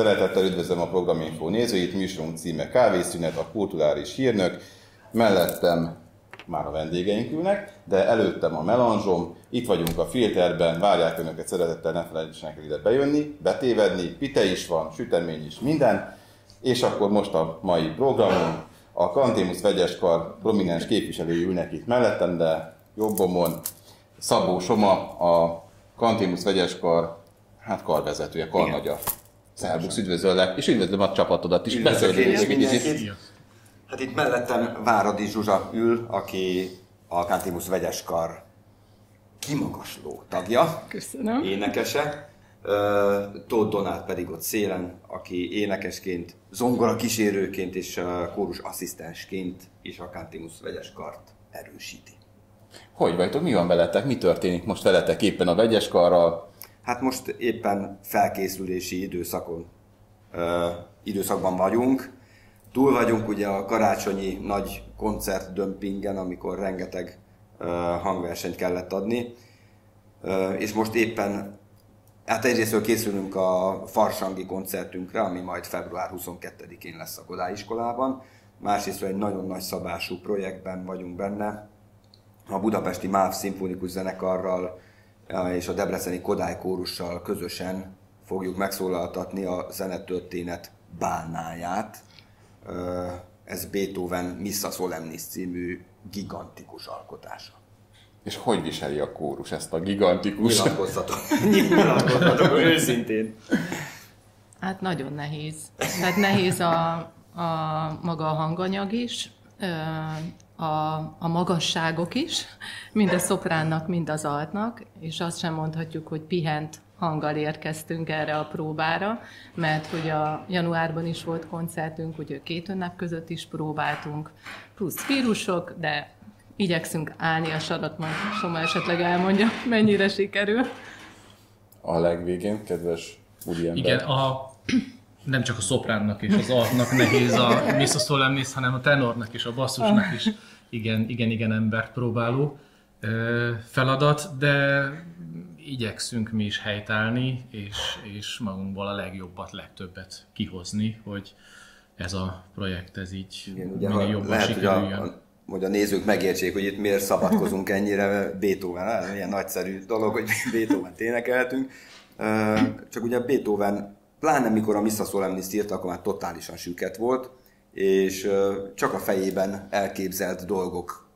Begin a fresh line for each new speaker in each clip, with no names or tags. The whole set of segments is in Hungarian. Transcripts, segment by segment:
Szeretettel üdvözlöm a Programinfo nézőit, műsorunk címe Kávészünet, a kulturális hírnök. Mellettem már a vendégeink ülnek, de előttem a melanzsom, itt vagyunk a filterben, várják önöket szeretettel, ne felejtsenek el ide bejönni, betévedni, pite is van, sütemény is, minden. És akkor most a mai programon a Kantémus vegyeskar prominens képviselői ülnek itt mellettem, de jobbomon Szabó Soma, a Kantémus vegyeskar hát karvezetője, karnagya. Szerbusz, üdvözöllek, és üdvözlöm a csapatodat is.
Beszélünk egy kicsit. Hát itt mellettem Váradi Zsuzsa ül, aki a Kantimus vegyeskar kimagasló tagja,
Köszönöm.
énekese. Tóth Donát pedig ott szélen, aki énekesként, zongora kísérőként és kórus asszisztensként is a Kantimus vegyeskart erősíti.
Hogy vagytok? Mi van veletek? Mi történik most veletek éppen a vegyeskarral?
Hát most éppen felkészülési időszakon, ö, időszakban vagyunk. Túl vagyunk ugye a karácsonyi nagy koncertdömpingen, amikor rengeteg ö, hangversenyt kellett adni. Ö, és most éppen, hát egyrésztől készülünk a Farsangi koncertünkre, ami majd február 22-én lesz a Kodály iskolában. Másrészt egy nagyon nagy szabású projektben vagyunk benne, a budapesti MÁV szimfonikus zenekarral és a debreceni Kodály kórussal közösen fogjuk megszólaltatni a zenetörténet bálnáját. Ez Beethoven Missa Solemnis című gigantikus alkotása.
És hogy viseli a kórus ezt a gigantikus...
Nyilatkozzatok. Nyilatkozzatok őszintén.
Hát nagyon nehéz. Tehát nehéz a, a maga a hanganyag is, a, a magasságok is, mind a szopránnak, mind az altnak, és azt sem mondhatjuk, hogy pihent hanggal érkeztünk erre a próbára, mert hogy a januárban is volt koncertünk, hogy két ünnep között is próbáltunk, plusz vírusok, de igyekszünk állni a sarat, majd Soma esetleg elmondja, mennyire sikerül.
A legvégén, kedves úriember.
Igen, a nem csak a szopránnak és az altnak nehéz a Missa Solemnis, hanem a tenornak és a basszusnak is igen, igen, igen embert próbáló feladat, de igyekszünk mi is helytállni, és, és magunkból a legjobbat, legtöbbet kihozni, hogy ez a projekt ez így
igen, ugye, minél jobban lehet, hogy a, a, hogy a nézők megértsék, hogy itt miért szabadkozunk ennyire Beethoven, ilyen nagyszerű dolog, hogy Beethoven énekeltünk. Csak ugye Beethoven Pláne mikor a Missa Solemnis írta, akkor már totálisan süket volt, és csak a fejében elképzelt dolgok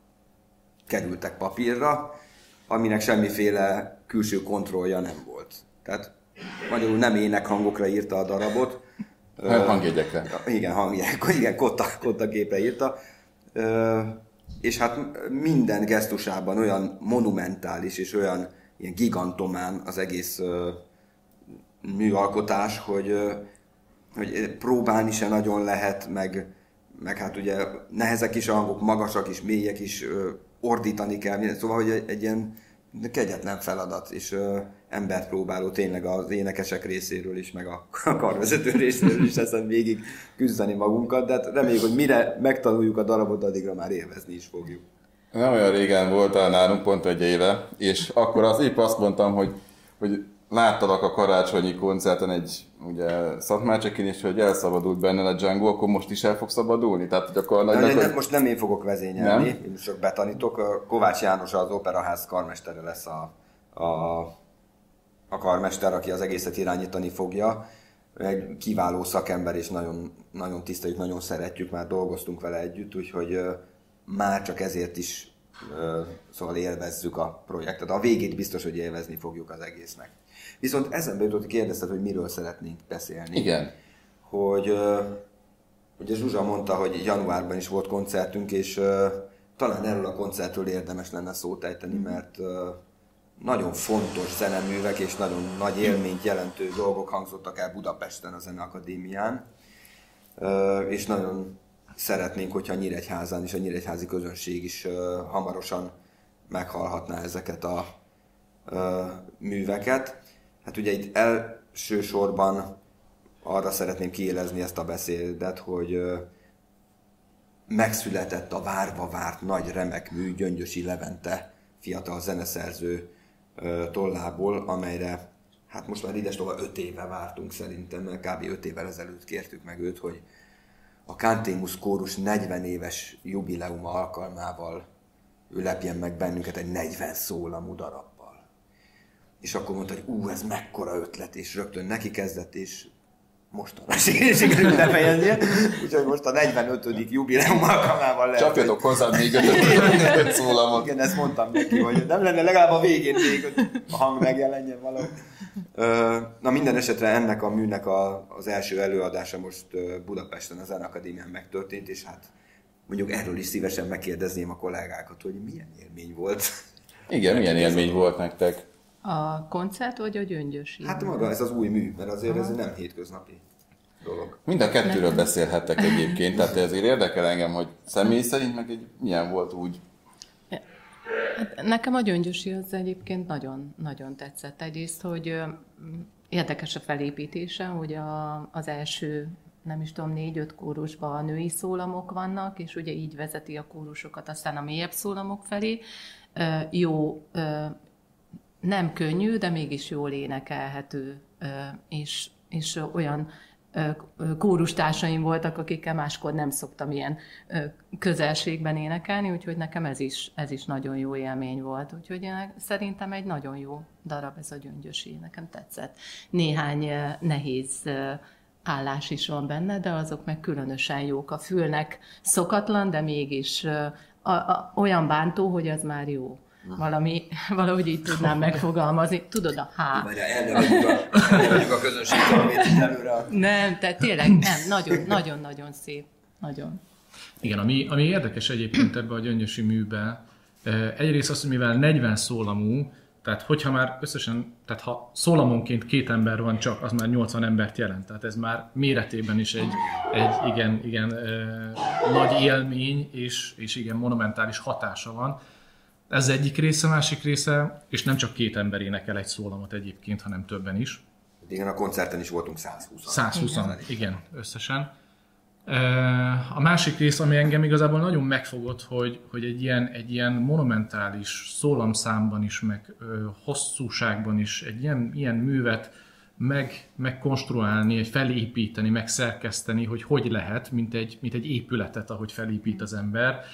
kerültek papírra, aminek semmiféle külső kontrollja nem volt. Tehát magyarul nem énekhangokra írta a darabot.
Hangjegyekre.
Igen, hangjegyekre, igen, kotta, kotta képre írta. És hát minden gesztusában olyan monumentális és olyan ilyen gigantomán az egész műalkotás, hogy, hogy próbálni se nagyon lehet, meg, meg hát ugye nehezek is a hangok, magasak is, mélyek is, ordítani kell, szóval hogy egy, egy ilyen kegyetlen feladat, és ö, embert próbáló tényleg az énekesek részéről is, meg a karvezető részéről is ezen végig küzdeni magunkat, de hát reméljük, hogy mire megtanuljuk a darabot, addigra már élvezni is fogjuk.
Nem olyan régen volt nálunk, pont egy éve, és akkor az épp azt mondtam, hogy, hogy láttalak a karácsonyi koncerten egy ugye Szatmácsekin is, hogy elszabadult benne a Django, akkor most is el fog szabadulni? Tehát, hogy akkor
nagy, nem, hogy... Most nem én fogok vezényelni, nem? én csak betanítok. Kovács János az Operaház karmestere lesz a, a, a karmester, aki az egészet irányítani fogja. Egy kiváló szakember, és nagyon, nagyon tiszteljük, nagyon szeretjük, már dolgoztunk vele együtt, úgyhogy már csak ezért is szóval élvezzük a projektet. A végét biztos, hogy élvezni fogjuk az egésznek. Viszont ezen jutott, hogy kérdezted, hogy miről szeretnénk beszélni.
Igen.
Hogy ugye Zsuzsa mondta, hogy januárban is volt koncertünk, és talán erről a koncertről érdemes lenne szót ejteni, mert nagyon fontos zeneművek és nagyon nagy élményt jelentő dolgok hangzottak el Budapesten a Zeneakadémián, és nagyon szeretnénk, hogyha Nyíregyházán és a nyíregyházi közönség is hamarosan meghallhatná ezeket a műveket. Hát ugye itt elsősorban arra szeretném kiélezni ezt a beszédet, hogy megszületett a várva várt nagy remek mű Gyöngyösi Levente fiatal zeneszerző tollából, amelyre hát most már ides tovább 5 éve vártunk szerintem, mert kb. 5 évvel ezelőtt kértük meg őt, hogy a Cantémus kórus 40 éves jubileuma alkalmával ő lepjen meg bennünket egy 40 szólamú darabbal. És akkor mondta, hogy ú, ez mekkora ötlet, és rögtön neki kezdett, és mostanra sikerült befejeznie. Úgyhogy most a 45. jubileum alkalmával lehet.
Csapjatok hozzá még öt szólamot.
Igen, ezt mondtam neki, hogy nem lenne legalább a végén még, hogy a hang megjelenjen valahogy. Na minden esetre ennek a műnek a, az első előadása most Budapesten az Akadémián megtörtént, és hát mondjuk erről is szívesen megkérdezném a kollégákat, hogy milyen élmény volt.
Igen, milyen élmény volt nektek?
A koncert vagy a gyöngyösi?
Hát maga ez az új mű, mert azért ez nem hétköznapi dolog.
Mind a kettőről beszélhettek egyébként, tehát ezért érdekel engem, hogy személy szerint meg egy milyen volt úgy.
Hát nekem a gyöngyösi az egyébként nagyon, nagyon tetszett. Egyrészt, hogy érdekes a felépítése, hogy a, az első nem is tudom, négy-öt kórusban a női szólamok vannak, és ugye így vezeti a kórusokat aztán a mélyebb szólamok felé. Jó, nem könnyű, de mégis jól énekelhető, és, és olyan kórustársaim voltak, akikkel máskor nem szoktam ilyen közelségben énekelni, úgyhogy nekem ez is, ez is nagyon jó élmény volt. Úgyhogy én szerintem egy nagyon jó darab ez a gyöngyösi, nekem tetszett. Néhány nehéz állás is van benne, de azok meg különösen jók. A fülnek szokatlan, de mégis a, a, olyan bántó, hogy az már jó. Valami, valahogy így tudnám megfogalmazni. Tudod, a H.
Várjál, elneveljük a, a közönség előre.
Nem, tehát tényleg nem, nagyon, nagyon, nagyon szép. Nagyon.
Igen, ami, ami érdekes egyébként ebbe a gyöngyösi műbe, egyrészt az, hogy mivel 40 szólamú, tehát hogyha már összesen, tehát ha szólamonként két ember van csak, az már 80 embert jelent. Tehát ez már méretében is egy, egy igen, igen ö, nagy élmény és, és igen monumentális hatása van. Ez egyik része, másik része, és nem csak két ember énekel egy szólamot egyébként, hanem többen is.
Igen, a koncerten is voltunk 120
120 igen. igen, összesen. A másik rész, ami engem igazából nagyon megfogott, hogy, hogy egy, ilyen, egy ilyen monumentális szólamszámban is, meg ö, hosszúságban is egy ilyen, ilyen művet meg, megkonstruálni, felépíteni, megszerkeszteni, hogy hogy lehet, mint egy, mint egy épületet, ahogy felépít az ember,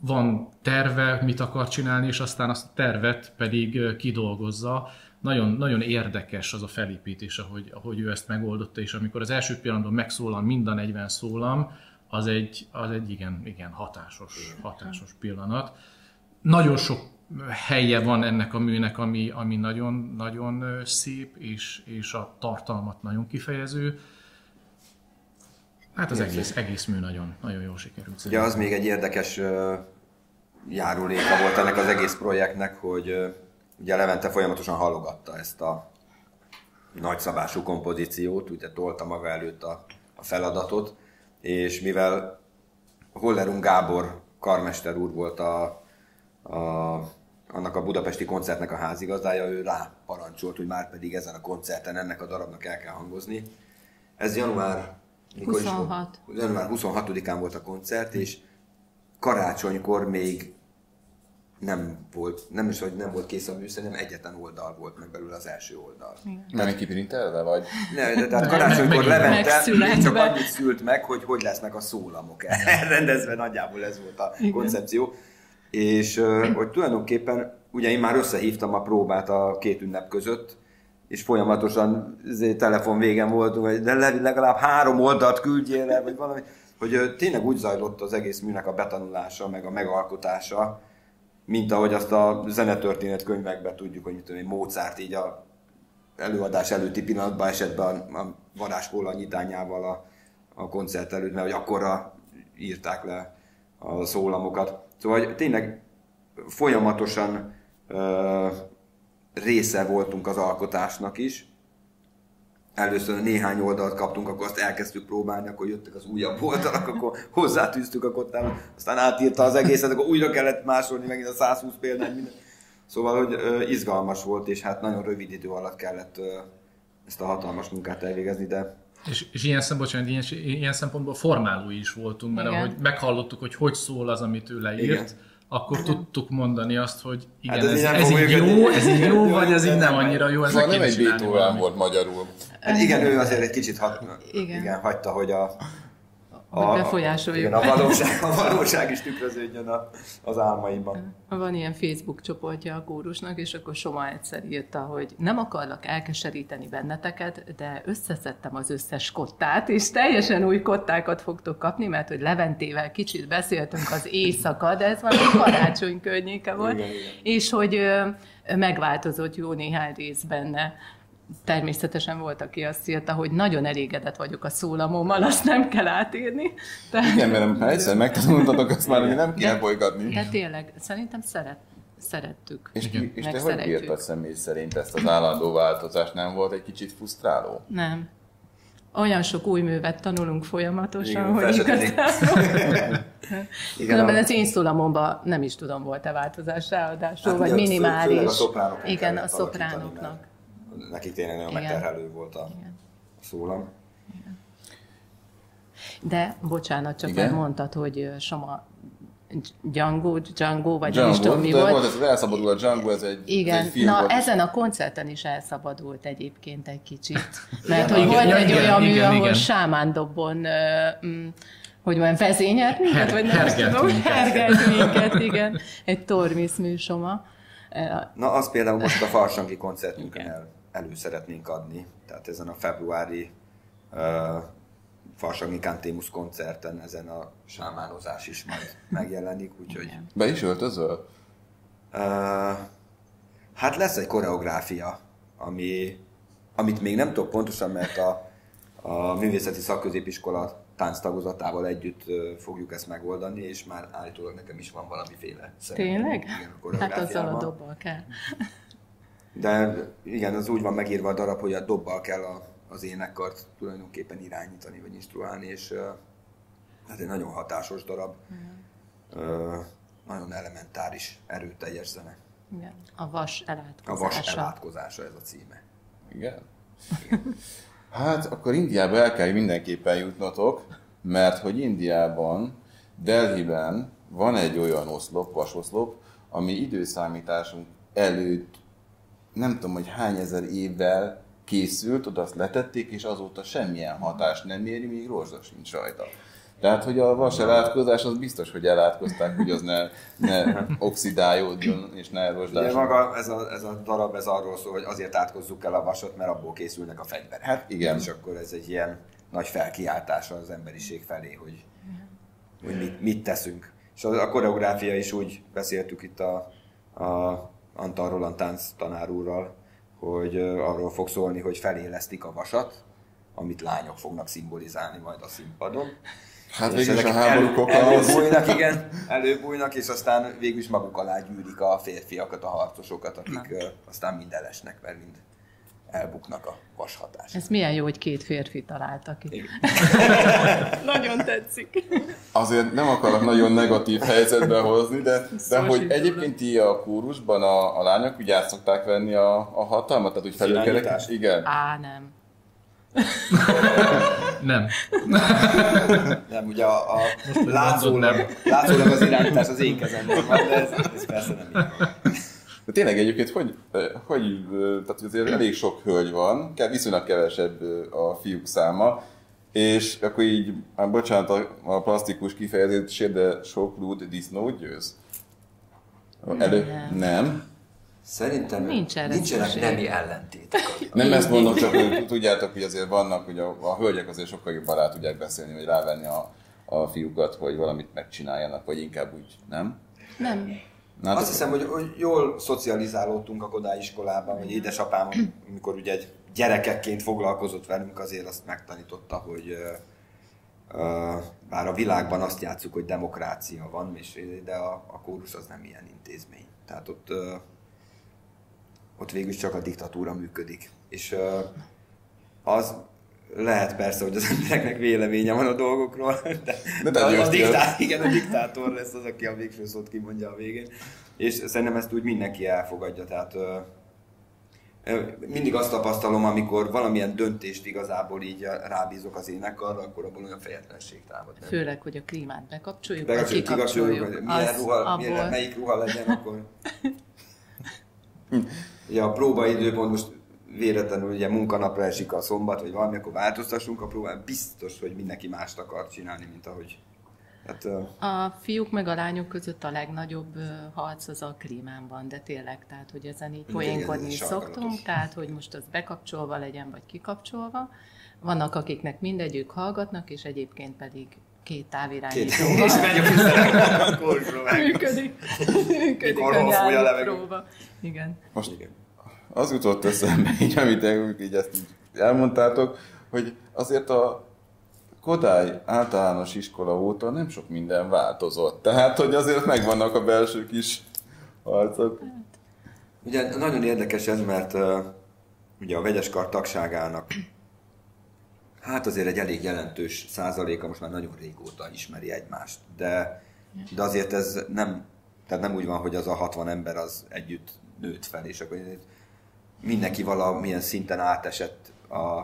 van terve, mit akar csinálni, és aztán azt a tervet pedig kidolgozza. Nagyon, nagyon érdekes az a felépítés, ahogy, ahogy ő ezt megoldotta, és amikor az első pillanatban megszólal mind a 40 szólam, az egy, az egy igen, igen hatásos, hatásos pillanat. Nagyon sok helye van ennek a műnek, ami, ami nagyon, nagyon szép, és, és a tartalmat nagyon kifejező Hát az egész, egész mű nagyon, nagyon jól sikerült.
Ugye az még egy érdekes járuléka volt ennek az egész projektnek, hogy ugye Levente folyamatosan halogatta ezt a nagyszabású kompozíciót, ugye tolta maga előtt a, a feladatot, és mivel Hollerung Gábor karmester úr volt a, a, annak a budapesti koncertnek a házigazdája, ő rá parancsolt, hogy már pedig ezen a koncerten ennek a darabnak el kell hangozni. Ez január
mikor 26.
Is? Január 26-án volt a koncert, és karácsonykor még nem volt, nem is, hogy nem volt kész a műszer, hanem egyetlen oldal volt meg belőle az első oldal.
Nem egy kiprintelve, vagy?
Ne, de tehát karácsonykor Levente csak annyit szült meg, hogy hogy lesznek a szólamok elrendezve, nagyjából ez volt a Igen. koncepció. És hogy tulajdonképpen, ugye én már összehívtam a próbát a két ünnep között, és folyamatosan telefon végen voltunk, de legalább három oldalt küldjél le, vagy valami, hogy tényleg úgy zajlott az egész műnek a betanulása, meg a megalkotása, mint ahogy azt a zenetörténet könyvekben tudjuk, hogy mit tudom, Mozart így a előadás előtti pillanatban esett be a, a nyitányával a, a koncert előtt, mert hogy akkorra írták le a szólamokat. Szóval hogy tényleg folyamatosan része voltunk az alkotásnak is. Először néhány oldalt kaptunk, akkor azt elkezdtük próbálni, akkor jöttek az újabb oldalak, akkor hozzátűztük a kottába, aztán átírta az egészet, akkor újra kellett másolni megint a 120 példány, minden. Szóval, hogy ö, izgalmas volt, és hát nagyon rövid idő alatt kellett ö, ezt a hatalmas munkát elvégezni, de
és, és ilyen, szempont, ilyen, ilyen szempontból formálói is voltunk, mert Igen. ahogy meghallottuk, hogy hogy szól az, amit ő leírt, Igen akkor tudtuk mondani azt, hogy igen,
Hát ez
ez, ez, így jó, ez így jó, vagy ez így nem annyira jó, ez
Szóval nem egy Beethoven volt magyarul.
Hát igen, ő azért egy kicsit hat, igen.
Igen.
igen, hagyta, hogy a,
Hogy befolyásoljuk.
Igen, a valóság, a valóság is tükröződjön a, az álmaiban.
Van ilyen Facebook csoportja a kórusnak, és akkor Soma egyszer írta, hogy nem akarlak elkeseríteni benneteket, de összeszedtem az összes kottát, és teljesen új kottákat fogtok kapni, mert hogy Leventével kicsit beszéltünk az éjszaka, de ez valami karácsony környéke volt,
Igen, igen.
és hogy megváltozott jó néhány rész benne. Természetesen volt, aki azt írta, hogy nagyon elégedett vagyok a szólamommal, azt nem kell átírni. Tehát,
Igen, mert ha egyszer megtanultatok, azt már nem kéne
De-
folytatni.
de tényleg, szerintem szeret, szerettük.
És, ki- és te hogy
Megszeretjük.
írtad személy szerint ezt az állandó változást? Nem volt egy kicsit frusztráló?
Nem. Olyan sok új művet tanulunk folyamatosan,
Igen,
hogy igazából...
Igen,
Különben
a-
az én szólamomban nem is tudom, volt-e változás ráadásul,
Hát
vagy minimális.
a
Igen, a szopránoknak.
Nekik tényleg nagyon
Igen.
megterhelő volt a
Igen.
szólam.
De, bocsánat, csak
Igen?
Igen? mondtad, hogy Soma Django, Django, vagy nem is
Django,
tudom mi volt.
volt ez az elszabadul a Django, ez egy, ez
Igen,
egy film
na
volt.
ezen a koncerten is elszabadult egyébként egy kicsit. Mert hogy
Igen,
volt egy
igen,
olyan mű,
igen,
ahol
igen.
sámándobon ö, mm, hogy olyan vezényelt minket, vagy nem
hergelt
tudom,
minket.
hergelt minket, igen. Egy tormisz műsoma.
Na, azt például most a Farsangi koncertünkön el, elő szeretnénk adni. Tehát ezen a februári uh, Farsangi Cantémus koncerten ezen a sámánozás is majd megjelenik, úgyhogy
Be is öltözöl?
uh, hát lesz egy koreográfia, ami, amit még nem tudok pontosan, mert a, a művészeti szakközépiskola tánctagozatával együtt fogjuk ezt megoldani, és már állítólag nekem is van valamiféle szerepem.
Tényleg?
Igen, a
Hát azzal a dobbal kell.
De igen, az úgy van megírva a darab, hogy a dobbal kell a, az énekkart tulajdonképpen irányítani, vagy instruálni, és uh, hát egy nagyon hatásos darab. Uh, nagyon elementáris, erőteljes zene.
Igen. A vas
A
elátkozása.
vas elátkozása ez a címe.
Igen. Hát akkor Indiába el kell mindenképpen jutnotok, mert hogy Indiában, Delhiben van egy olyan oszlop, vasoszlop, ami időszámításunk előtt nem tudom, hogy hány ezer évvel készült, oda azt letették, és azóta semmilyen hatást nem éri, még rozsda sincs rajta. Tehát, hogy a vas elátkozás, az biztos, hogy elátkozták, hogy az ne, ne oxidálódjon, és ne
Ugye
rozsdásodjon.
maga ez a, ez a darab ez arról szól, hogy azért átkozzuk el a vasat, mert abból készülnek a fegyverek.
Hát igen.
És akkor ez egy ilyen nagy felkiáltása az emberiség felé, hogy, hogy mit, mit teszünk. És a, a koreográfia is úgy beszéltük itt a, a Antal Roland tánc tanár úrral, hogy arról fog szólni, hogy felélesztik a vasat, amit lányok fognak szimbolizálni majd a színpadon.
Hát végül is a háborúk
elő-
oka az...
Előbújnak, igen, előbújnak, és aztán végül is maguk alá gyűrik a férfiakat, a harcosokat, akik ö, aztán mind elesnek, mert mind elbuknak a vas hatás.
Ez milyen jó, hogy két férfi találtak ki. Nagyon tetszik.
Azért nem akarok nagyon negatív helyzetbe hozni, de, de
Szó
hogy egyébként ti a kórusban a, a lányok úgy át szokták venni a, a hatalmat, tehát úgy felülkerek. Igen.
Á, nem.
Nem.
Nem, ugye a, a látszólag,
nem.
látszólag az irányítás az én kezemben van, de ez, ez persze nem így van.
De tényleg egyébként, hogy, eh, hogy eh, tehát azért elég sok hölgy van, viszonylag kevesebb eh, a fiúk száma, és akkor így, hát bocsánat a, a plastikus kifejezésért, de sok lúd disznót győz? Elő,
Nem.
nem.
Szerintem
Nincs erre
nincsenek
szükség.
nemi ellentétek.
Nem ezt mondom, csak hogy tudjátok, hogy azért vannak, hogy a, a hölgyek azért sokkal jobban rá tudják beszélni, vagy rávenni a, a fiúkat, hogy valamit megcsináljanak, vagy inkább úgy, nem?
Nem.
Na,
Azt hiszem, hogy, hogy jól szocializálódtunk a Kodály iskolában, vagy édesapám, amikor ugye egy gyerekekként foglalkozott velünk, azért azt megtanította, hogy ö, bár a világban azt játszuk, hogy demokrácia van, és, de a, a kórus az nem ilyen intézmény. Tehát ott, ö, ott végül csak a diktatúra működik. És ö, az lehet persze, hogy az embereknek véleménye van a dolgokról, de,
De
de a, a, diktá, igen, a diktátor lesz az, aki a végső szót kimondja a végén. És szerintem ezt úgy mindenki elfogadja, tehát ö, mindig azt tapasztalom, amikor valamilyen döntést igazából így rábízok az énekarra, akkor abból olyan fejetlenség támad. Nem?
Főleg, hogy a klímát bekapcsoljuk,
Bekapcsoljuk,
vagy kikapcsoljuk.
milyen ruha,
abból...
milyen, melyik ruha legyen, akkor... ja, a próbaidőpont most véletlenül ugye munkanapra esik a szombat, vagy valami, akkor változtassunk a próbán. Biztos, hogy mindenki mást akar csinálni, mint ahogy
Hát, uh... A fiúk meg a lányok között a legnagyobb uh, harc az a klímán van, de tényleg, tehát hogy ezen így poénkodni is szoktunk, tehát hogy most az bekapcsolva legyen, vagy kikapcsolva. Vannak, akiknek mindegy, ők hallgatnak, és egyébként pedig két távirányító.
És megy a
Működik. Működik Mikor a nyári próba. Igen.
Most igen. Az jutott eszembe, így, amit így ezt így elmondtátok, hogy azért a Kodály általános iskola óta nem sok minden változott. Tehát, hogy azért megvannak a belső kis harcok.
Ugye nagyon érdekes ez, mert uh, ugye a vegyes kar tagságának hát azért egy elég jelentős százaléka most már nagyon régóta ismeri egymást, de, de azért ez nem, tehát nem úgy van, hogy az a 60 ember az együtt nőtt fel, és akkor mindenki valamilyen szinten átesett a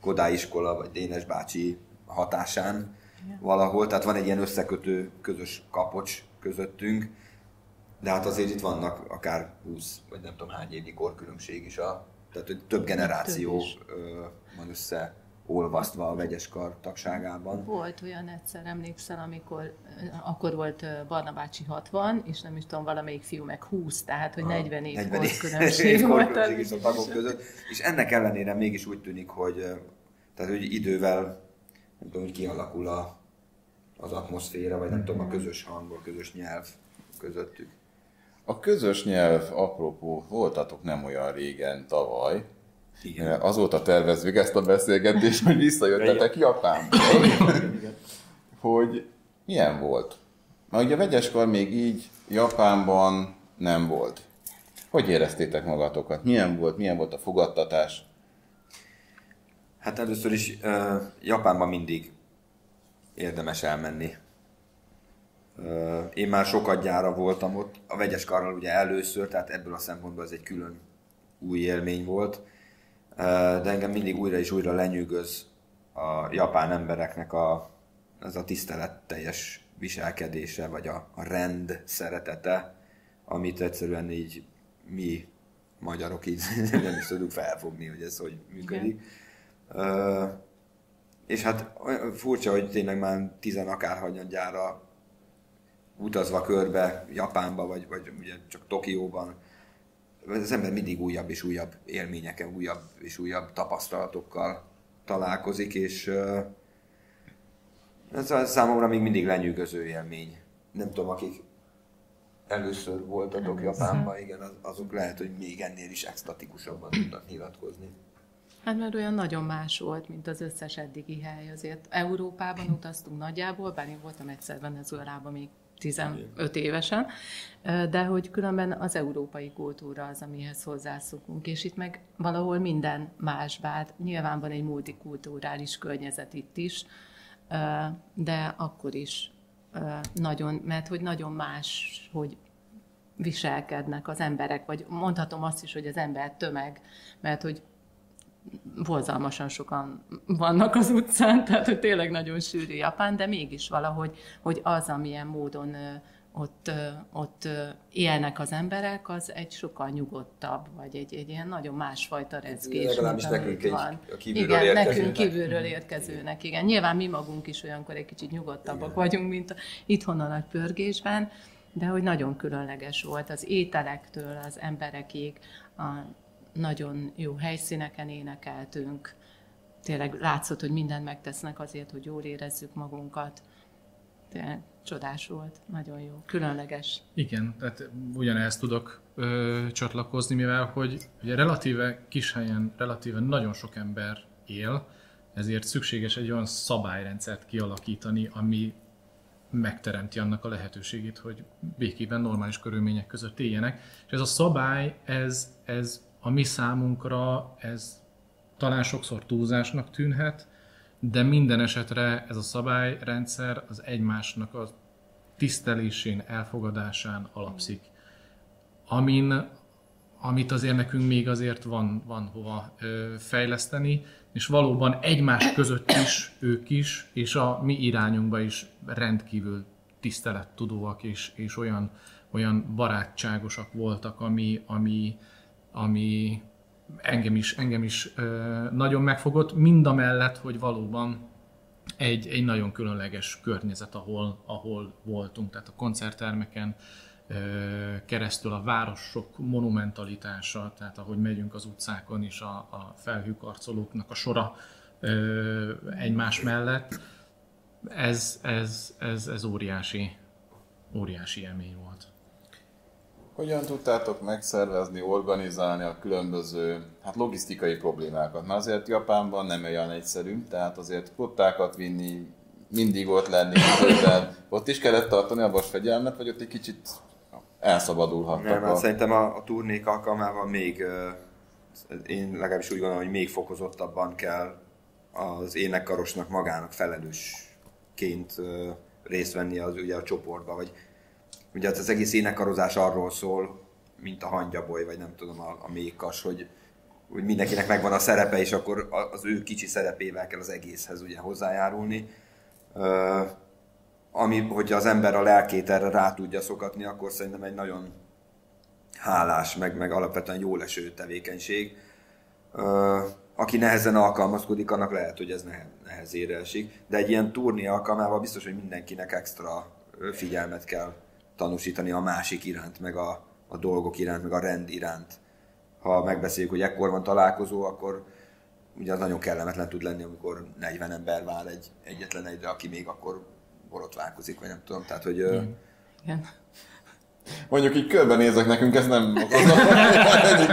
Kodály iskola, vagy Dénes bácsi hatásán valahol, tehát van egy ilyen összekötő közös kapocs közöttünk, de hát azért itt vannak akár 20 vagy nem tudom hány évi korkülönbség is, a, tehát hogy több generáció van össze olvasztva a vegyes kar tagságában.
Volt olyan egyszer, emlékszel, amikor akkor volt Barna bácsi 60, és nem is tudom, valamelyik fiú meg 20, tehát hogy 40 év 40 korkülönbség volt.
is a tagok között, és ennek ellenére mégis úgy tűnik, hogy, tehát, hogy idővel nem tudom, hogy kialakul a, az atmoszféra, vagy nem tudom, a mhm. közös hang, a közös nyelv közöttük.
A közös nyelv, apropó, voltatok nem olyan régen tavaly, igen. Azóta tervezünk ezt a beszélgetést, hogy visszajöttetek Japánból. hogy milyen volt? Mert ugye a vegyeskar még így Japánban nem volt. Hogy éreztétek magatokat? Milyen volt? Milyen volt a fogadtatás?
Hát először is uh, Japánban mindig érdemes elmenni. Uh, én már sokat gyára voltam ott, a vegyes karral ugye először, tehát ebből a szempontból ez egy külön új élmény volt. De engem mindig újra és újra lenyűgöz a japán embereknek a, az a tiszteletteljes viselkedése, vagy a, a rend szeretete, amit egyszerűen így mi magyarok így nem is tudunk felfogni, hogy ez hogy működik. Igen és hát furcsa, hogy tényleg már tizen akárhagyan gyára utazva körbe Japánba, vagy, vagy ugye csak Tokióban, az ember mindig újabb és újabb élményeken, újabb és újabb tapasztalatokkal találkozik, és ez számomra még mindig lenyűgöző élmény. Nem tudom, akik először voltatok Japánban, igen, azok lehet, hogy még ennél is extatikusabban tudnak nyilatkozni.
Hát mert olyan nagyon más volt, mint az összes eddigi hely. Azért Európában utaztunk nagyjából, bár én voltam egyszer Venezuelában még 15 évesen, de hogy különben az európai kultúra az, amihez hozzászokunk, és itt meg valahol minden más, bár nyilván van egy multikulturális környezet itt is, de akkor is nagyon, mert hogy nagyon más, hogy viselkednek az emberek, vagy mondhatom azt is, hogy az ember tömeg, mert hogy borzalmasan sokan vannak az utcán, tehát hogy tényleg nagyon sűrű Japán, de mégis valahogy, hogy az, amilyen módon ott, ott élnek az emberek, az egy sokkal nyugodtabb, vagy egy, egy ilyen nagyon másfajta rezgés.
Legalábbis nekünk egy, van.
a kívülről Igen, nekünk kívülről érkezőnek, igen. Nyilván mi magunk is olyankor egy kicsit nyugodtabbak igen. vagyunk, mint itthon a nagy pörgésben, de hogy nagyon különleges volt az ételektől az emberekig, a nagyon jó helyszíneken énekeltünk, tényleg látszott, hogy mindent megtesznek azért, hogy jól érezzük magunkat. Tényleg csodás volt, nagyon jó, különleges.
Igen, tehát ugyanehez tudok ö, csatlakozni, mivel hogy ugye relatíve kis helyen, relatíve nagyon sok ember él, ezért szükséges egy olyan szabályrendszert kialakítani, ami megteremti annak a lehetőségét, hogy békében, normális körülmények között éljenek. És ez a szabály, ez, ez a mi számunkra ez talán sokszor túlzásnak tűnhet, de minden esetre ez a szabályrendszer az egymásnak a tisztelésén, elfogadásán alapszik. Amin amit azért nekünk még azért van, van hova fejleszteni, és valóban egymás között is ők is, és a mi irányunkba is rendkívül tisztelettudóak, és, és olyan, olyan barátságosak voltak, ami, ami, ami engem is, engem is nagyon megfogott, mind a mellett, hogy valóban egy, egy nagyon különleges környezet, ahol, ahol voltunk, tehát a koncerttermeken, keresztül a városok monumentalitása, tehát ahogy megyünk az utcákon is a, a felhőkarcolóknak a sora egymás mellett, ez, ez, ez, ez óriási, óriási élmény volt.
Hogyan tudtátok megszervezni, organizálni a különböző hát logisztikai problémákat? Mert azért Japánban nem olyan egyszerű, tehát azért flottákat vinni, mindig ott lenni, időben. Ott is kellett tartani a vasfegyelmet, vagy ott egy kicsit elszabadulhattak.
Nem, hát a... szerintem a, a turnék alkalmával még, én legalábbis úgy gondolom, hogy még fokozottabban kell az énekkarosnak magának felelősként részt venni az ugye a csoportba, vagy ugye hát az egész énekkarozás arról szól, mint a hangyaboly, vagy nem tudom, a, a mékas, hogy, hogy mindenkinek megvan a szerepe, és akkor az ő kicsi szerepével kell az egészhez ugye hozzájárulni ami, hogyha az ember a lelkét erre rá tudja szokatni, akkor szerintem egy nagyon hálás, meg, meg alapvetően jól eső tevékenység. Aki nehezen alkalmazkodik, annak lehet, hogy ez nehezére esik, de egy ilyen turné alkalmával biztos, hogy mindenkinek extra figyelmet kell tanúsítani a másik iránt, meg a, a dolgok iránt, meg a rend iránt. Ha megbeszéljük, hogy ekkor van találkozó, akkor ugye az nagyon kellemetlen tud lenni, amikor 40 ember vár egy egyetlen egyre, aki még akkor borotválkozik, vagy nem tudom. Tehát, hogy, Igen.
Mondjuk így körbenézek nekünk, ez nem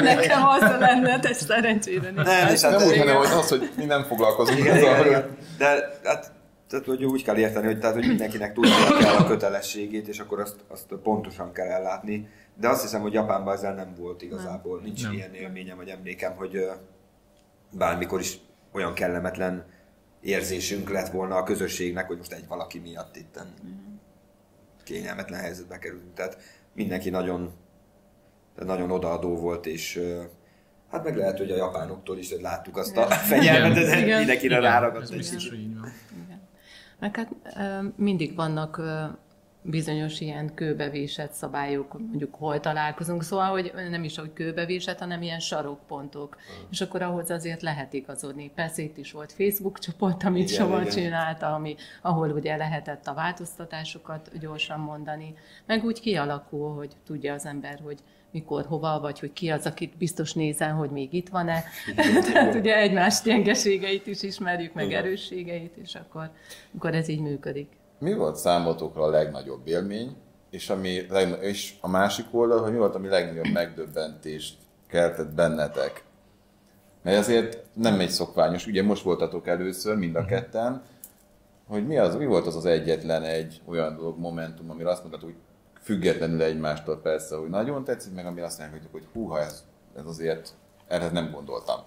Nekem az a lenne, te szerencsére
nincs. Nem, és hát nem úgy, hanem az, hogy mi nem foglalkozunk igen,
azzal. Igen, De hát, tehát, hogy úgy kell érteni, hogy, tehát, hogy mindenkinek tudnia kell a kötelességét, és akkor azt, azt pontosan kell ellátni. De azt hiszem, hogy Japánban ezzel nem volt igazából. Nincs nem. ilyen élményem, vagy emlékem, hogy bármikor is olyan kellemetlen érzésünk lett volna a közösségnek, hogy most egy valaki miatt itt kényelmetlen helyzetbe kerülünk. Tehát mindenki nagyon, nagyon odaadó volt, és hát meg lehet, hogy a japánoktól is hogy láttuk azt a fegyelmet, de mindenkire ráragadt. Ez biztos, hogy így van.
Igen. Meg hát mindig vannak bizonyos ilyen kőbevésett szabályok, mondjuk hol találkozunk, szóval, hogy nem is hogy kőbevésett, hanem ilyen sarokpontok. Mm. És akkor ahhoz azért lehet igazodni. Persze itt is volt Facebook csoport, amit igen, Soma csinálta, ami, ahol ugye lehetett a változtatásokat gyorsan mondani. Meg úgy kialakul, hogy tudja az ember, hogy mikor, hova, vagy hogy ki az, akit biztos nézel, hogy még itt van-e. Tehát ugye egymás gyengeségeit is ismerjük, meg Igen. erősségeit, és akkor, akkor ez így működik
mi volt számotokra a legnagyobb élmény, és, ami, és a másik oldal, hogy mi volt, ami legnagyobb megdöbbentést keltett bennetek? Mert ezért nem egy szokványos, ugye most voltatok először, mind a mhm. ketten, hogy mi, az, mi volt az az egyetlen egy olyan dolog, momentum, amire azt mondtad, hogy függetlenül egymástól persze, hogy nagyon tetszik, meg amire azt mondják, hogy húha, ez, ez azért, erre nem gondoltam.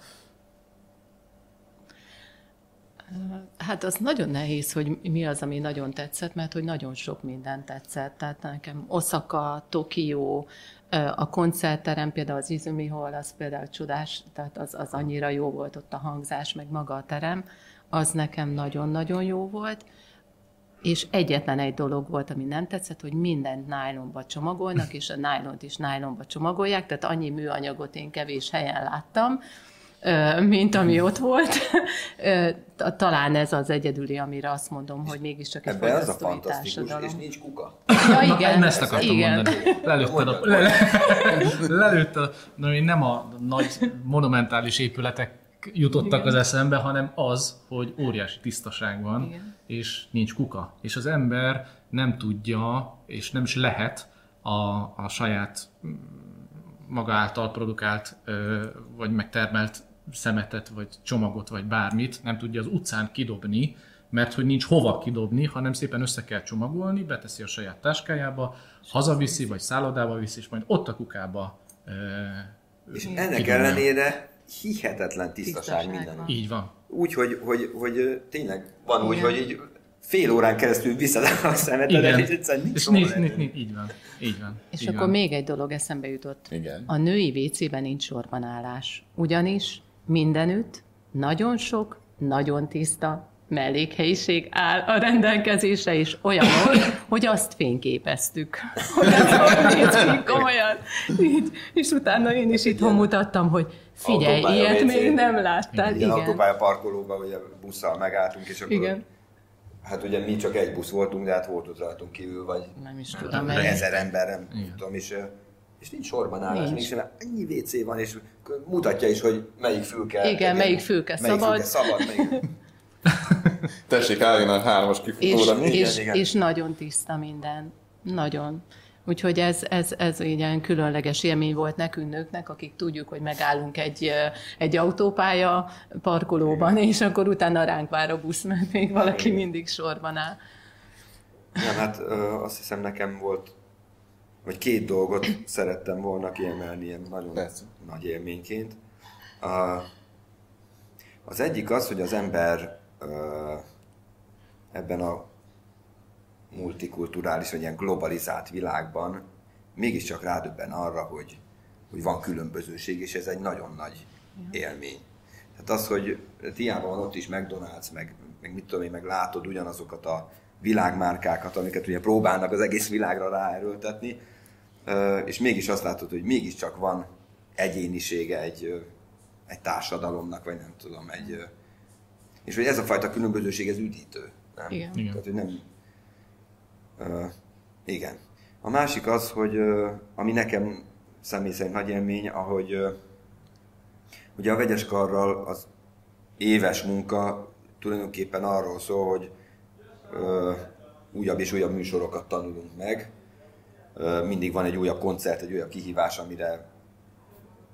Hát az nagyon nehéz, hogy mi az, ami nagyon tetszett, mert hogy nagyon sok minden tetszett. Tehát nekem Osaka, Tokió, a koncertterem, például az Izumi Hall, az például csodás, tehát az, az annyira jó volt ott a hangzás, meg maga a terem, az nekem nagyon-nagyon jó volt. És egyetlen egy dolog volt, ami nem tetszett, hogy mindent nájlonba csomagolnak, és a nájlont is nájlonba csomagolják, tehát annyi műanyagot én kevés helyen láttam, mint ami ott volt. Talán ez az egyedüli, amire azt mondom, hogy mégiscsak egy
Ebben az a fantasztikus, társadalom. és nincs kuka.
Ja, igen.
Na, ezt akartam igen. mondani. Lelőtted a... Le, lelőtted, na, nem a nagy monumentális épületek jutottak Igen. az eszembe, hanem az, hogy óriási tisztaság van, Igen. és nincs kuka. És az ember nem tudja, és nem is lehet a, a saját maga által produkált, vagy megtermelt szemetet, vagy csomagot, vagy bármit nem tudja az utcán kidobni, mert hogy nincs hova kidobni, hanem szépen össze kell csomagolni, beteszi a saját táskájába, hazaviszi, vagy szállodába viszi, és majd ott a kukába
És ennek kidobja. ellenére hihetetlen tisztaság, tisztaság minden.
Így van.
Úgy, hogy, hogy, hogy tényleg van Igen. úgy, hogy így fél órán keresztül viszed a szemetedet, és egyszerűen nincs
és nincs, nincs, nincs, így van. Így van.
És
így
akkor
van.
még egy dolog eszembe jutott.
Igen.
A női WC-ben nincs sorbanállás. Ugyanis mindenütt nagyon sok, nagyon tiszta mellékhelyiség áll a rendelkezésre, és olyanok, hogy azt fényképeztük. Hogy ez hogy néz ki komolyan. Így, és utána én is itthon mutattam, hogy figyelj, ilyet még nem láttál.
Igen,
Igen.
autópálya parkolóban, vagy a busszal megálltunk, és akkor
Igen.
Hát ugye mi csak egy busz voltunk, de hát volt ott rajtunk kívül, vagy
Nem is tudom, mely.
ezer ember, nem tudom, és, és nincs sorban állás,
Nincs.
nincs. nincs ennyi WC van, és mutatja is, hogy melyik fül kell.
Igen, melyik fülke
melyik
szabad.
Fülke szabad melyik...
Tessék, álljon a hármas
És,
kifutóra.
igen,
és,
igen.
és nagyon tiszta minden. Nagyon. Úgyhogy ez, ez, ez ilyen különleges élmény volt nekünk nőknek, akik tudjuk, hogy megállunk egy, egy autópálya parkolóban, és akkor utána ránk vár a busz, mert még valaki mindig sorban áll.
Nem, hát azt hiszem nekem volt, vagy két dolgot szerettem volna kiemelni ilyen nagyon
Persze.
nagy élményként. Az egyik az, hogy az ember ebben a multikulturális, vagy ilyen globalizált világban mégiscsak rádöbben arra, hogy, hogy van különbözőség, és ez egy nagyon nagy élmény. Tehát az, hogy hiába van ott is McDonald's, meg, meg mit tudom én, meg látod ugyanazokat a világmárkákat, amiket ugye próbálnak az egész világra ráerőltetni, és mégis azt látod, hogy mégiscsak van egyénisége egy, egy társadalomnak, vagy nem tudom, egy... És hogy ez a fajta különbözőség, ez üdítő. Nem?
Igen.
Tehát, hogy nem... Igen. A másik az, hogy ami nekem személy szerint nagy élmény, ahogy ö, ugye a vegyes karral az éves munka tulajdonképpen arról szól, hogy ö, újabb és újabb műsorokat tanulunk meg. Ö, mindig van egy újabb koncert, egy újabb kihívás, amire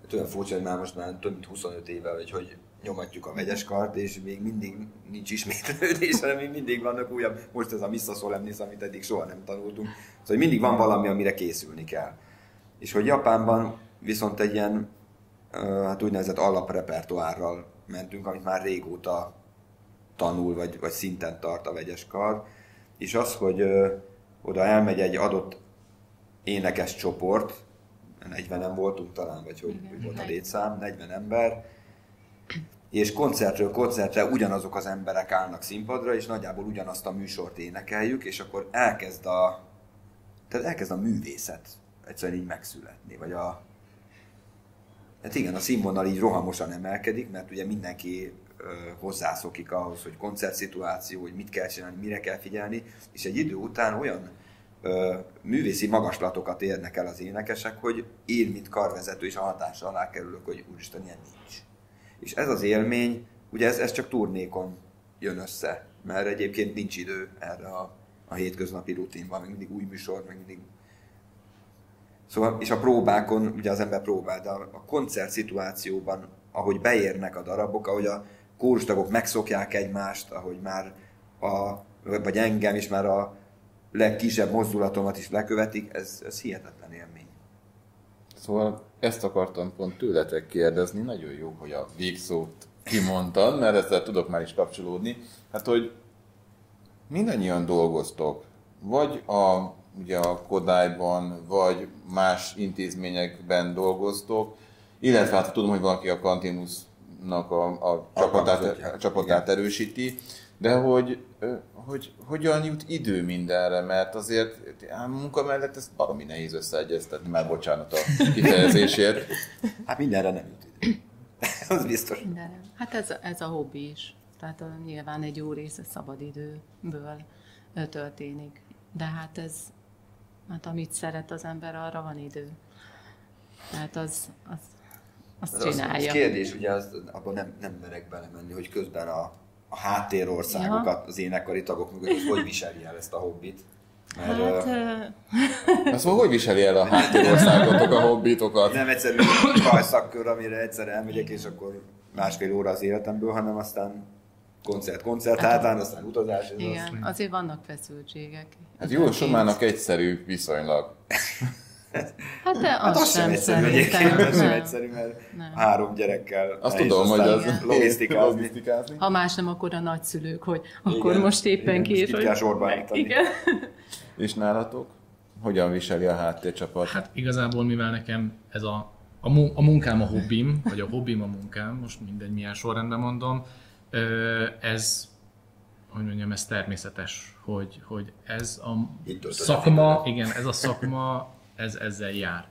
hát olyan furcsa, hogy már most már több mint 25 éve, hogy, hogy nyomatjuk a vegyes kart, és még mindig nincs ismétlődés, hanem még mindig vannak újabb, most ez a Missa Solemnis, amit eddig soha nem tanultunk. Szóval mindig van valami, amire készülni kell. És hogy Japánban viszont egy ilyen, hát úgynevezett alaprepertoárral mentünk, amit már régóta tanul, vagy, vagy szinten tart a vegyes kar, és az, hogy ö, oda elmegy egy adott énekes csoport, 40-en voltunk talán, vagy hogy, hogy volt a létszám, 40 ember, és koncertről koncertre ugyanazok az emberek állnak színpadra, és nagyjából ugyanazt a műsort énekeljük, és akkor elkezd a, tehát elkezd a művészet egyszerűen így megszületni, vagy a, Hát igen, a színvonal így rohamosan emelkedik, mert ugye mindenki ö, hozzászokik ahhoz, hogy koncertszituáció, hogy mit kell csinálni, mire kell figyelni, és egy idő után olyan ö, művészi magaslatokat érnek el az énekesek, hogy én, mint karvezető is a hatása alá kerülök, hogy úristen, ilyen nincs. És ez az élmény, ugye ez, ez csak turnékon jön össze, mert egyébként nincs idő erre a, a hétköznapi rutinban, meg mindig új műsor, meg mindig Szóval, és a próbákon, ugye az ember próbál, de a, a koncert szituációban, ahogy beérnek a darabok, ahogy a kórustagok megszokják egymást, ahogy már a, vagy engem is már a legkisebb mozdulatomat is lekövetik, ez, ez hihetetlen élmény.
Szóval ezt akartam pont tőletek kérdezni, nagyon jó, hogy a végszót kimondtad, mert ezzel tudok már is kapcsolódni. Hát, hogy mindannyian dolgoztok, vagy a, ugye a Kodályban, vagy más intézményekben dolgoztok, illetve hát tudom, hogy valaki a Kantinusnak a, a csapatát, a csapatát erősíti, de hogy, hogy hogyan jut idő mindenre, mert azért a munka mellett ez valami nehéz összeegyeztetni, már bocsánat a kifejezésért.
Hát mindenre nem jut idő. az biztos.
Mindenre. Hát ez, ez a hobbi is. Tehát a, nyilván egy jó része szabadidőből történik. De hát ez, hát amit szeret az ember, arra van idő. Tehát az, az, azt
Az, az
csinálja.
kérdés, ugye az, abban nem, nem merek belemenni, hogy közben a, a háttérországokat, az énekkari tagok mögött, hogy hogy viseli el ezt a hobbit. Mert,
Hát,
ö,
Na szóval hogy viseli el a háttérországotok a hobbitokat?
nem egyszerű bajszakkör, amire egyszer elmegyek, és akkor másfél óra az életemből, hanem aztán koncert, koncert, hátán, aztán utazás. Ez az.
igen, azért vannak feszültségek.
Hát jó, Somának egyszerű viszonylag.
Hát de
Hát
az,
az sem egyszerű
szerintem.
egyébként, az sem
Nem.
egyszerű, mert
Nem.
három gyerekkel
Azt tudom, hogy az
logisztikázni.
logisztikázni.
Ha más nem, akkor a nagyszülők, hogy akkor
Igen,
most éppen
itt
hogy...
kell.
Igen.
És nálatok? Hogyan viseli a háttércsapat?
Hát igazából, mivel nekem ez a, a, a munkám a hobbim, vagy a hobbim a munkám, most mindegy milyen sorrendben mondom, ez, hogy mondjam, ez természetes, hogy, hogy ez a szakma, igen, ez a szakma, ez ezzel jár.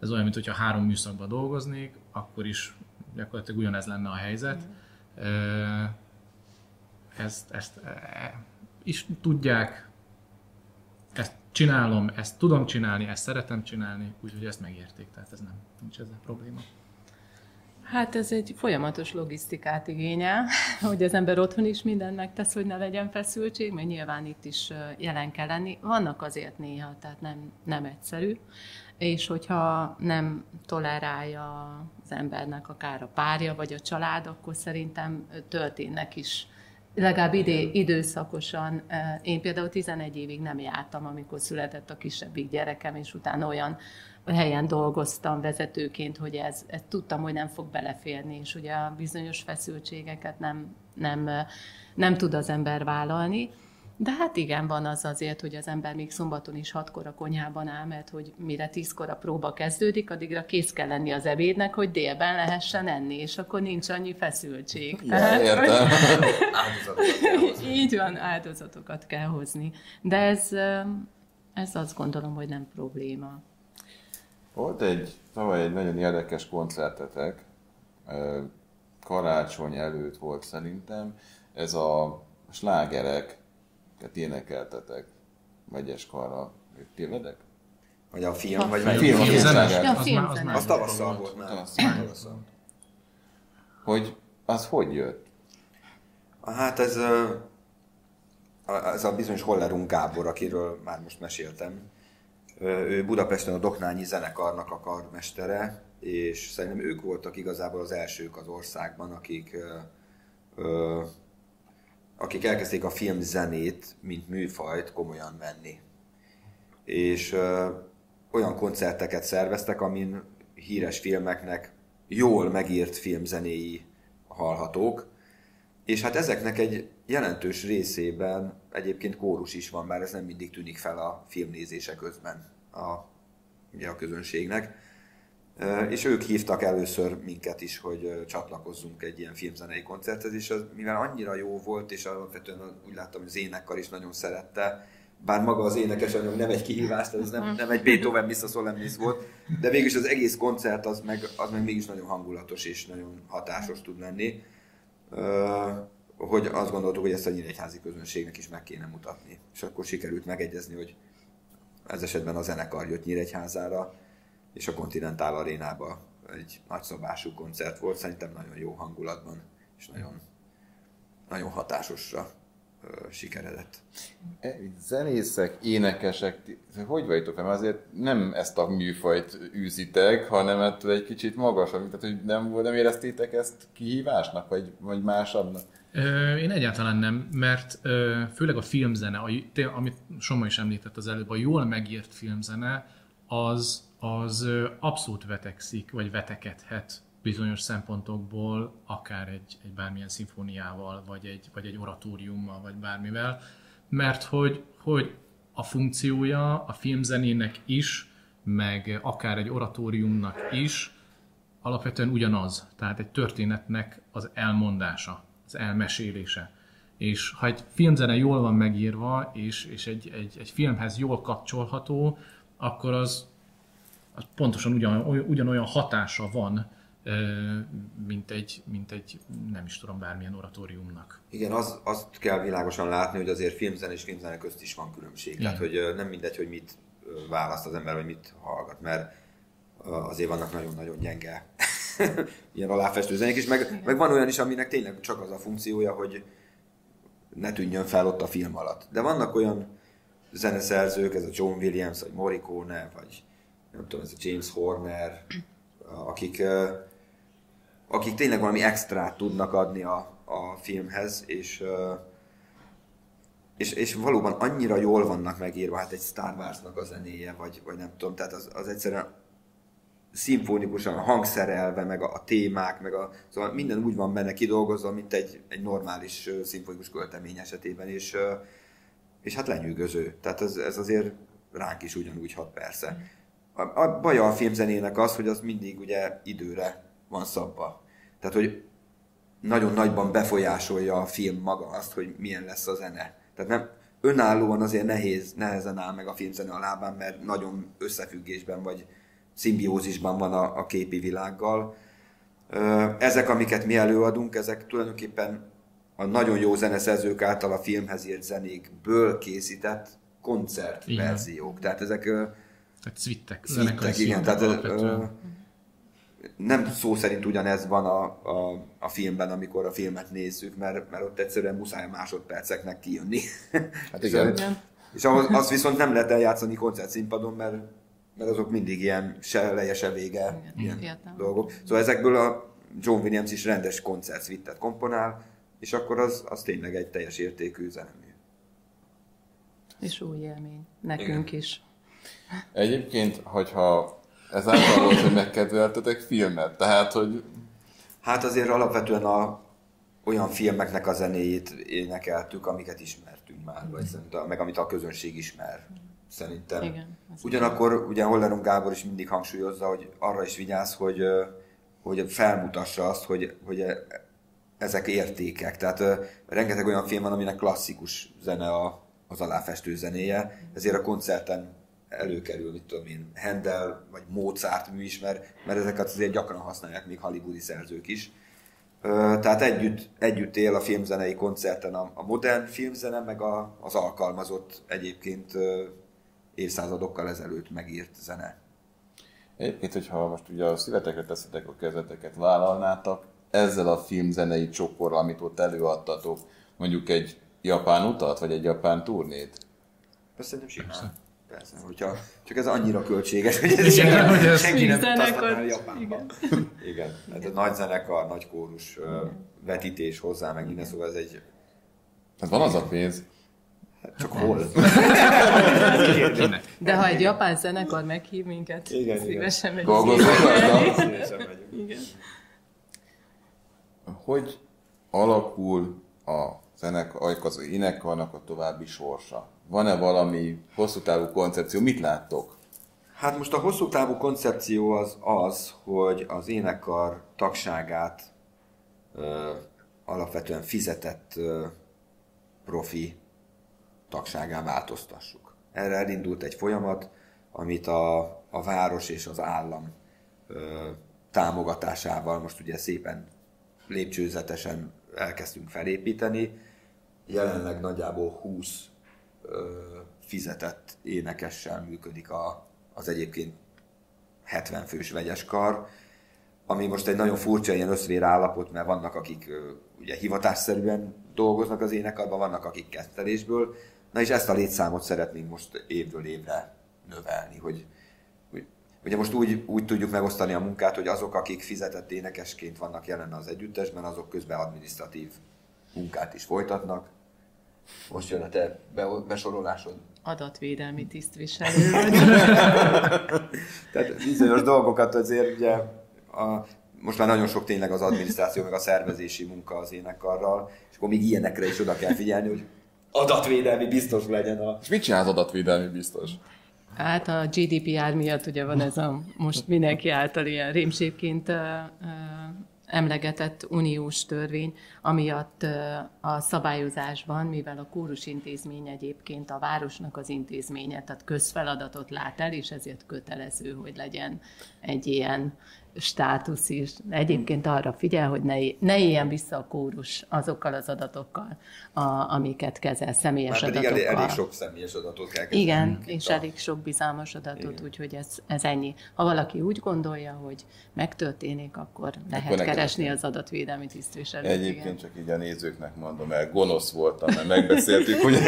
Ez olyan, mintha három műszakban dolgoznék, akkor is gyakorlatilag ugyanez lenne a helyzet. Ö, Ezt, ezt e, is tudják, ezt csinálom, ezt tudom csinálni, ezt szeretem csinálni, úgyhogy ezt megérték, tehát ez nem, nincs ezzel probléma.
Hát ez egy folyamatos logisztikát igényel, hogy az ember otthon is mindent megtesz, hogy ne legyen feszültség, mert nyilván itt is jelen kell lenni. Vannak azért néha, tehát nem, nem egyszerű, és hogyha nem tolerálja az embernek akár a párja vagy a család, akkor szerintem történnek is legalább idő, időszakosan. Én például 11 évig nem jártam, amikor született a kisebbik gyerekem, és utána olyan helyen dolgoztam vezetőként, hogy ez, ez tudtam, hogy nem fog beleférni, és ugye a bizonyos feszültségeket nem, nem, nem tud az ember vállalni. De hát igen, van az azért, hogy az ember még szombaton is hatkor a konyhában áll, mert hogy mire tízkor a próba kezdődik, addigra kész kell lenni az ebédnek, hogy délben lehessen enni, és akkor nincs annyi feszültség.
Ja, értem.
Áldozatokat kell hozni.
Így van, áldozatokat kell hozni. De ez, ez azt gondolom, hogy nem probléma.
Volt egy, tavaly egy nagyon érdekes koncertetek, karácsony előtt volt szerintem, ez a slágerek, énekeltetek, vegyes karra, tévedek?
Vagy a film,
A
vagy
film.
A film, a
Film
filmsláger.
zene.
Ja,
Az az
Az tavasszal volt már.
Tavasszal.
Tavasszal.
Hogy az hogy jött?
Hát ez, ez a bizonyos Hollerung Gábor, akiről már most meséltem. Ő Budapesten a Doknányi zenekarnak a karmestere, és szerintem ők voltak igazából az elsők az országban, akik, akik elkezdték a filmzenét, mint műfajt komolyan venni. És olyan koncerteket szerveztek, amin híres filmeknek jól megírt filmzenéi hallhatók, és hát ezeknek egy jelentős részében egyébként kórus is van, bár ez nem mindig tűnik fel a filmnézése közben a, ugye a közönségnek. És ők hívtak először minket is, hogy csatlakozzunk egy ilyen filmzenei koncerthez, és az, mivel annyira jó volt, és alapvetően úgy láttam, hogy az énekkar is nagyon szerette, bár maga az énekes nem egy kihívás, tehát ez nem, nem egy Beethoven Missa Solemnis volt, de végülis az egész koncert az meg, az meg mégis nagyon hangulatos és nagyon hatásos tud lenni. Hogy azt gondoltuk, hogy ezt a nyíregyházi közönségnek is meg kéne mutatni. És akkor sikerült megegyezni, hogy ez esetben a zenekar jött Nyíregyházára, és a Continental Arénába egy nagyszabású koncert volt, szerintem nagyon jó hangulatban, és nagyon, nagyon hatásosra ö, sikeredett.
E, Zenészek, énekesek, hogy vagytok fel? Azért nem ezt a műfajt űzitek, hanem ettől egy kicsit magasabb. Tehát, hogy nem, nem éreztétek ezt kihívásnak, vagy, vagy másabbnak?
Én egyáltalán nem, mert főleg a filmzene, amit Soma is említett az előbb, a jól megírt filmzene, az, az abszolút vetekszik, vagy vetekedhet bizonyos szempontokból, akár egy, egy bármilyen szimfóniával, vagy egy, vagy egy oratóriummal, vagy bármivel, mert hogy, hogy a funkciója a filmzenének is, meg akár egy oratóriumnak is, alapvetően ugyanaz. Tehát egy történetnek az elmondása, az elmesélése. És ha egy filmzene jól van megírva, és, és egy, egy, egy filmhez jól kapcsolható, akkor az, az pontosan ugyan, ugyanolyan hatása van, mint egy, mint egy, nem is tudom, bármilyen oratóriumnak.
Igen, az, azt kell világosan látni, hogy azért filmzene és filmzene közt is van különbség.
Igen.
Tehát, hogy nem mindegy, hogy mit választ az ember, vagy mit hallgat, mert azért vannak nagyon-nagyon gyenge ilyen aláfestő zenék is, meg, meg van olyan is, aminek tényleg csak az a funkciója, hogy ne tűnjön fel ott a film alatt. De vannak olyan zeneszerzők, ez a John Williams, vagy Morricone, vagy nem tudom, ez a James Horner, akik, akik tényleg valami extrát tudnak adni a, a filmhez, és, és, és valóban annyira jól vannak megírva, hát egy Star Wars-nak a zenéje, vagy, vagy nem tudom, tehát az, az egyszerűen szimfonikusan hangszerelve, meg a, a témák, meg a, szóval minden úgy van benne kidolgozva, mint egy, egy normális szimfonikus költemény esetében, és, és hát lenyűgöző. Tehát ez, ez azért ránk is ugyanúgy hat persze. A, a baja a filmzenének az, hogy az mindig ugye időre van szabva. Tehát, hogy nagyon nagyban befolyásolja a film maga azt, hogy milyen lesz a zene. Tehát nem, önállóan azért nehéz, nehezen áll meg a filmzene a lábán, mert nagyon összefüggésben vagy szimbiózisban van a, a képi világgal. Ezek, amiket mi előadunk, ezek tulajdonképpen a nagyon jó zeneszerzők által a filmhez írt zenékből készített koncertverziók. Tehát ezek...
Tehát szvittek.
Szvittek, igen. Tehát, ö, nem szó szerint ugyanez van a, a, a filmben, amikor a filmet nézzük, mert, mert ott egyszerűen muszáj másodperceknek kijönni.
Hát igen.
Szóval- és ahhoz, azt viszont nem lehet eljátszani koncertszínpadon, mert, mert azok mindig ilyen se eleje, se vége ilyen
Értem.
dolgok. Szóval ezekből a John Williams is rendes koncertszvittet komponál, és akkor az, az tényleg egy teljes értékű zenemű.
És új élmény. Nekünk is.
Egyébként, hogyha ez által volt, hogy megkedveltetek filmet, tehát, hogy
Hát azért alapvetően a, olyan filmeknek a zenéjét énekeltük, amiket ismertünk már, vagy szerintem, meg amit a közönség ismer. Szerintem.
Igen,
Ugyanakkor ugye Hollerung Gábor is mindig hangsúlyozza, hogy arra is vigyáz, hogy, hogy felmutassa azt, hogy, hogy e- ezek értékek. Tehát rengeteg olyan film van, aminek klasszikus zene a, az aláfestő zenéje, ezért a koncerten előkerül, mit tudom én, Handel vagy Mozart mű is, mert, mert ezeket azért gyakran használják még hollywoodi szerzők is. Tehát együtt, együtt él a filmzenei koncerten a, a modern filmzene, meg a, az alkalmazott egyébként évszázadokkal ezelőtt megírt zene.
Egyébként, hogyha most ugye a szívetekre teszitek a kezeteket, vállalnátak ezzel a filmzenei csokorral, amit ott előadtatok, mondjuk egy japán utat, vagy egy japán turnét?
Szerintem simán. Persze, hogyha csak ez annyira költséges, hogy ez
Igen, hogy ez-
senki nem tud használni Japánban.
igen.
Igen. Hát a nagy zenekar, nagy kórus ö, vetítés hozzá, meg minden, szóval ez egy...
Hát van az a pénz.
Hát csak hol?
De ha egy japán zenekar meghív minket,
Igen, igen.
szívesen megyünk.
Dolgozunk rajta.
Szívesen megyünk.
Igen.
Hogy alakul a zenekar, az énekarnak a további sorsa? Van-e valami hosszú távú koncepció? Mit láttok?
Hát most a hosszú távú koncepció az az, hogy az énekkar tagságát ö, alapvetően fizetett ö, profi tagságá változtassuk. Erre elindult egy folyamat, amit a, a város és az állam ö, támogatásával most ugye szépen lépcsőzetesen elkezdtünk felépíteni. Jelenleg nagyjából 20 ö, fizetett énekessel működik a, az egyébként 70 fős vegyes kar, ami most egy nagyon furcsa ilyen összvér állapot, mert vannak, akik ugye hivatásszerűen dolgoznak az énekarban, vannak, akik kettelésből. Na és ezt a létszámot szeretnénk most évről évre növelni, hogy, hogy ugye most úgy, úgy tudjuk megosztani a munkát, hogy azok, akik fizetett énekesként vannak jelen az együttesben, azok közben administratív munkát is folytatnak. Most jön a te be- besorolásod.
Adatvédelmi tisztviselő vagy.
Tehát bizonyos dolgokat azért ugye a, most már nagyon sok tényleg az adminisztráció, meg a szervezési munka az énekarral, és akkor még ilyenekre is oda kell figyelni, hogy adatvédelmi biztos legyen a...
És mit csinál az adatvédelmi biztos?
Hát a GDPR miatt ugye van ez a most mindenki által ilyen rémségként emlegetett uniós törvény, amiatt a szabályozásban, mivel a kórus intézmény egyébként a városnak az intézménye, tehát közfeladatot lát el, és ezért kötelező, hogy legyen egy ilyen státusz is. Egyébként arra figyel, hogy ne, ne éljen vissza a kórus azokkal az adatokkal, a, amiket kezel, személyes
Már pedig
adatokkal.
elég, elég sok személyes adatot kell kezelni.
Igen, és
a-
elég sok bizalmas adatot, úgyhogy ez, ez ennyi. Ha valaki úgy gondolja, hogy megtörténik, akkor lehet
nekem
keresni
is.
az adatvédelmi tisztviselőt.
Egyébként csak így a nézőknek mondom el, gonosz voltam, mert megbeszéltük, hogy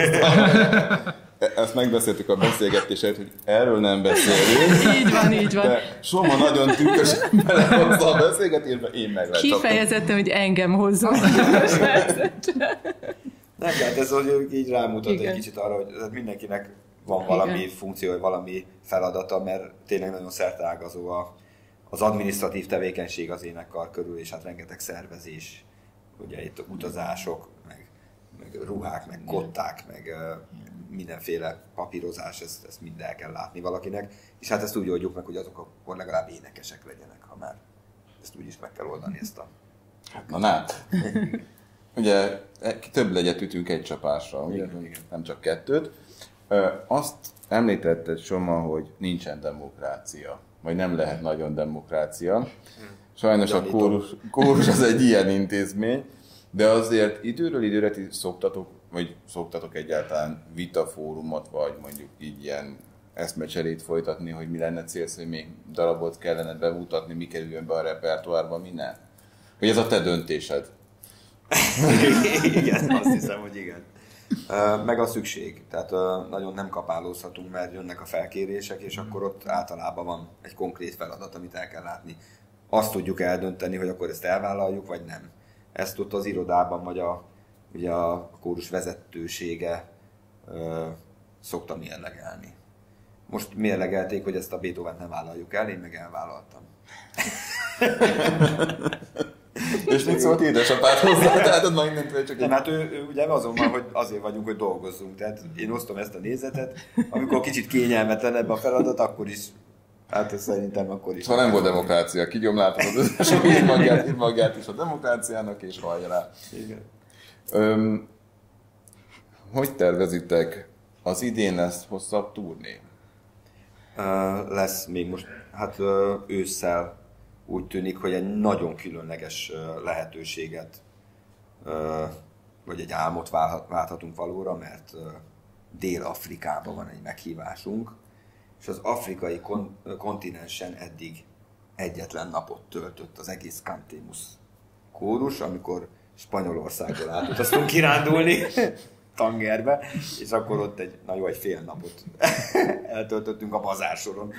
ezt, a, ezt megbeszéltük a beszélgetés előtt, hogy erről nem beszélünk.
Így van, így van.
de Soma nagyon tükrösen belehozza a beszélgetésbe, én meg.
Kifejezetten, hogy engem hozzon.
Nem, de hát ez hogy így rámutat
Igen.
egy kicsit arra, hogy mindenkinek van valami
Igen.
funkció, valami feladata, mert tényleg nagyon szerteágazó a, az administratív tevékenység az énekkar körül, és hát rengeteg szervezés, ugye itt utazások, meg, meg ruhák, meg kották, meg mindenféle papírozás, ezt, ezt mind el kell látni valakinek, és hát ezt úgy oldjuk meg, hogy azok akkor legalább énekesek legyenek, ha már ezt úgy is meg kell oldani ezt a...
Na, na. Ugye e- több legyet ütünk egy csapásra, ugye?
Igen, igen.
nem csak kettőt. Azt említetted, Soma, hogy nincsen demokrácia, vagy nem lehet nagyon demokrácia. Sajnos a
Gyanítom.
kórus, kórus az egy ilyen intézmény, de azért időről időre ti szoktatok, vagy szoktatok egyáltalán vitafórumot, vagy mondjuk így ilyen eszmecserét folytatni, hogy mi lenne célsz, hogy még darabot kellene bemutatni, mi kerüljön be a repertoárba, mi ne? Hogy ez a te döntésed.
igen, azt hiszem, hogy igen. Meg a szükség. Tehát nagyon nem kapálózhatunk, mert jönnek a felkérések, és akkor ott általában van egy konkrét feladat, amit el kell látni. Azt tudjuk eldönteni, hogy akkor ezt elvállaljuk, vagy nem. Ezt ott az irodában, vagy a, ugye a kórus vezetősége ö, szokta mérlegelni. Most mérlegelték, hogy ezt a Beethoven nem vállaljuk el, én meg elvállaltam.
És mit szólt édesapád hozzá? Tehát majd mindentől csak
Nem, hát ő, ő ugye azon van, hogy azért vagyunk, hogy dolgozzunk. Tehát én osztom ezt a nézetet. Amikor kicsit kényelmetlenebb a feladat, akkor is, hát ez szerintem akkor is.
Szóval nem volt demokrácia, kigyomláltad az összes magját, magját is a demokráciának, és hallja rá.
Igen.
Öm, hogy tervezitek? Az idén lesz hosszabb turné?
Ö, lesz még most, hát ö, ősszel úgy tűnik, hogy egy nagyon különleges ö, lehetőséget, vagy egy álmot válthatunk valóra, mert Dél-Afrikában van egy meghívásunk, és az afrikai kon- kontinensen eddig egyetlen napot töltött az egész Cantemus kórus, amikor Spanyolországból átutaztunk kirándulni Tangerbe, és akkor ott egy, na jó, egy fél napot eltöltöttünk a bazársoron.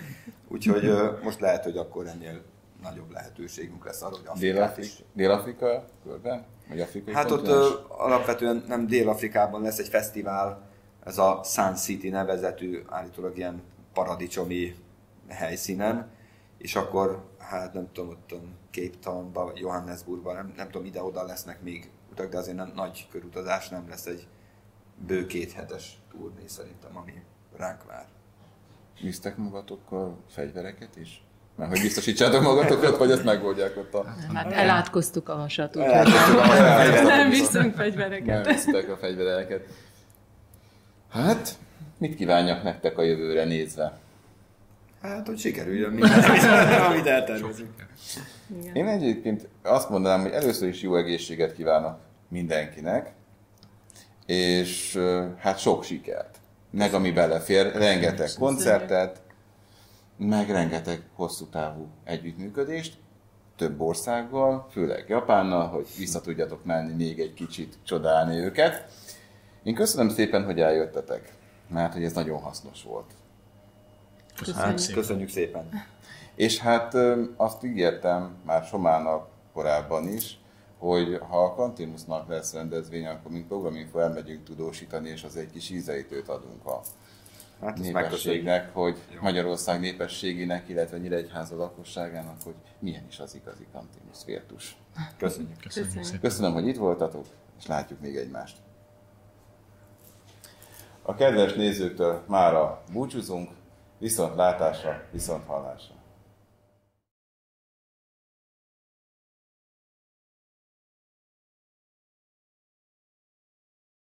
Úgyhogy ö, most lehet, hogy akkor ennél nagyobb lehetőségünk lesz arra, hogy Afrikát
Dél-Afrika,
is.
Dél-Afrika körben? Vagy afrikai
Hát ott ö, alapvetően nem Dél-Afrikában lesz egy fesztivál, ez a Sun City nevezetű, állítólag ilyen paradicsomi helyszínen, és akkor, hát nem tudom, ott Cape Townban, vagy Johannesburgban, nem, nem tudom, ide-oda lesznek még utak, de azért nem, nagy körutazás nem lesz egy bő két hetes turné szerintem, ami ránk vár.
Visztek magatokkal fegyvereket is? Mert hogy biztosítsátok magatokat, vagy ezt megoldják ott a...
Hát elátkoztuk a hasat, úgyhogy nem viszünk fegyvereket.
Nem visztek a fegyvereket. Hát, mit kívánjak nektek a jövőre nézve?
Hát, hogy sikerüljön minden, amit, eltervezünk.
Én egyébként azt mondanám, hogy először is jó egészséget kívánok mindenkinek, és hát sok sikert. Meg ami belefér, rengeteg koncertet, meg rengeteg hosszú távú együttműködést, több országgal, főleg Japánnal, hogy vissza tudjatok menni még egy kicsit csodálni őket. Én köszönöm szépen, hogy eljöttetek, mert hogy ez nagyon hasznos volt.
Köszönjük.
Hát, köszönjük szépen.
És hát azt ígértem már Somának korábban is, hogy ha a Kantinusznak lesz rendezvény, akkor mint programinfo elmegyünk tudósítani, és az egy kis ízeitőt adunk a
Hát
népességnek, hogy Magyarország népességének, illetve Nyíregyháza lakosságának, hogy milyen is az igazi Kantinusz virtus.
Köszönjük.
Köszönjük
Köszönjük.
szépen.
Köszönöm, hogy itt voltatok, és látjuk még egymást. A kedves nézőktől mára búcsúzunk, viszont látásra, viszont hallásra.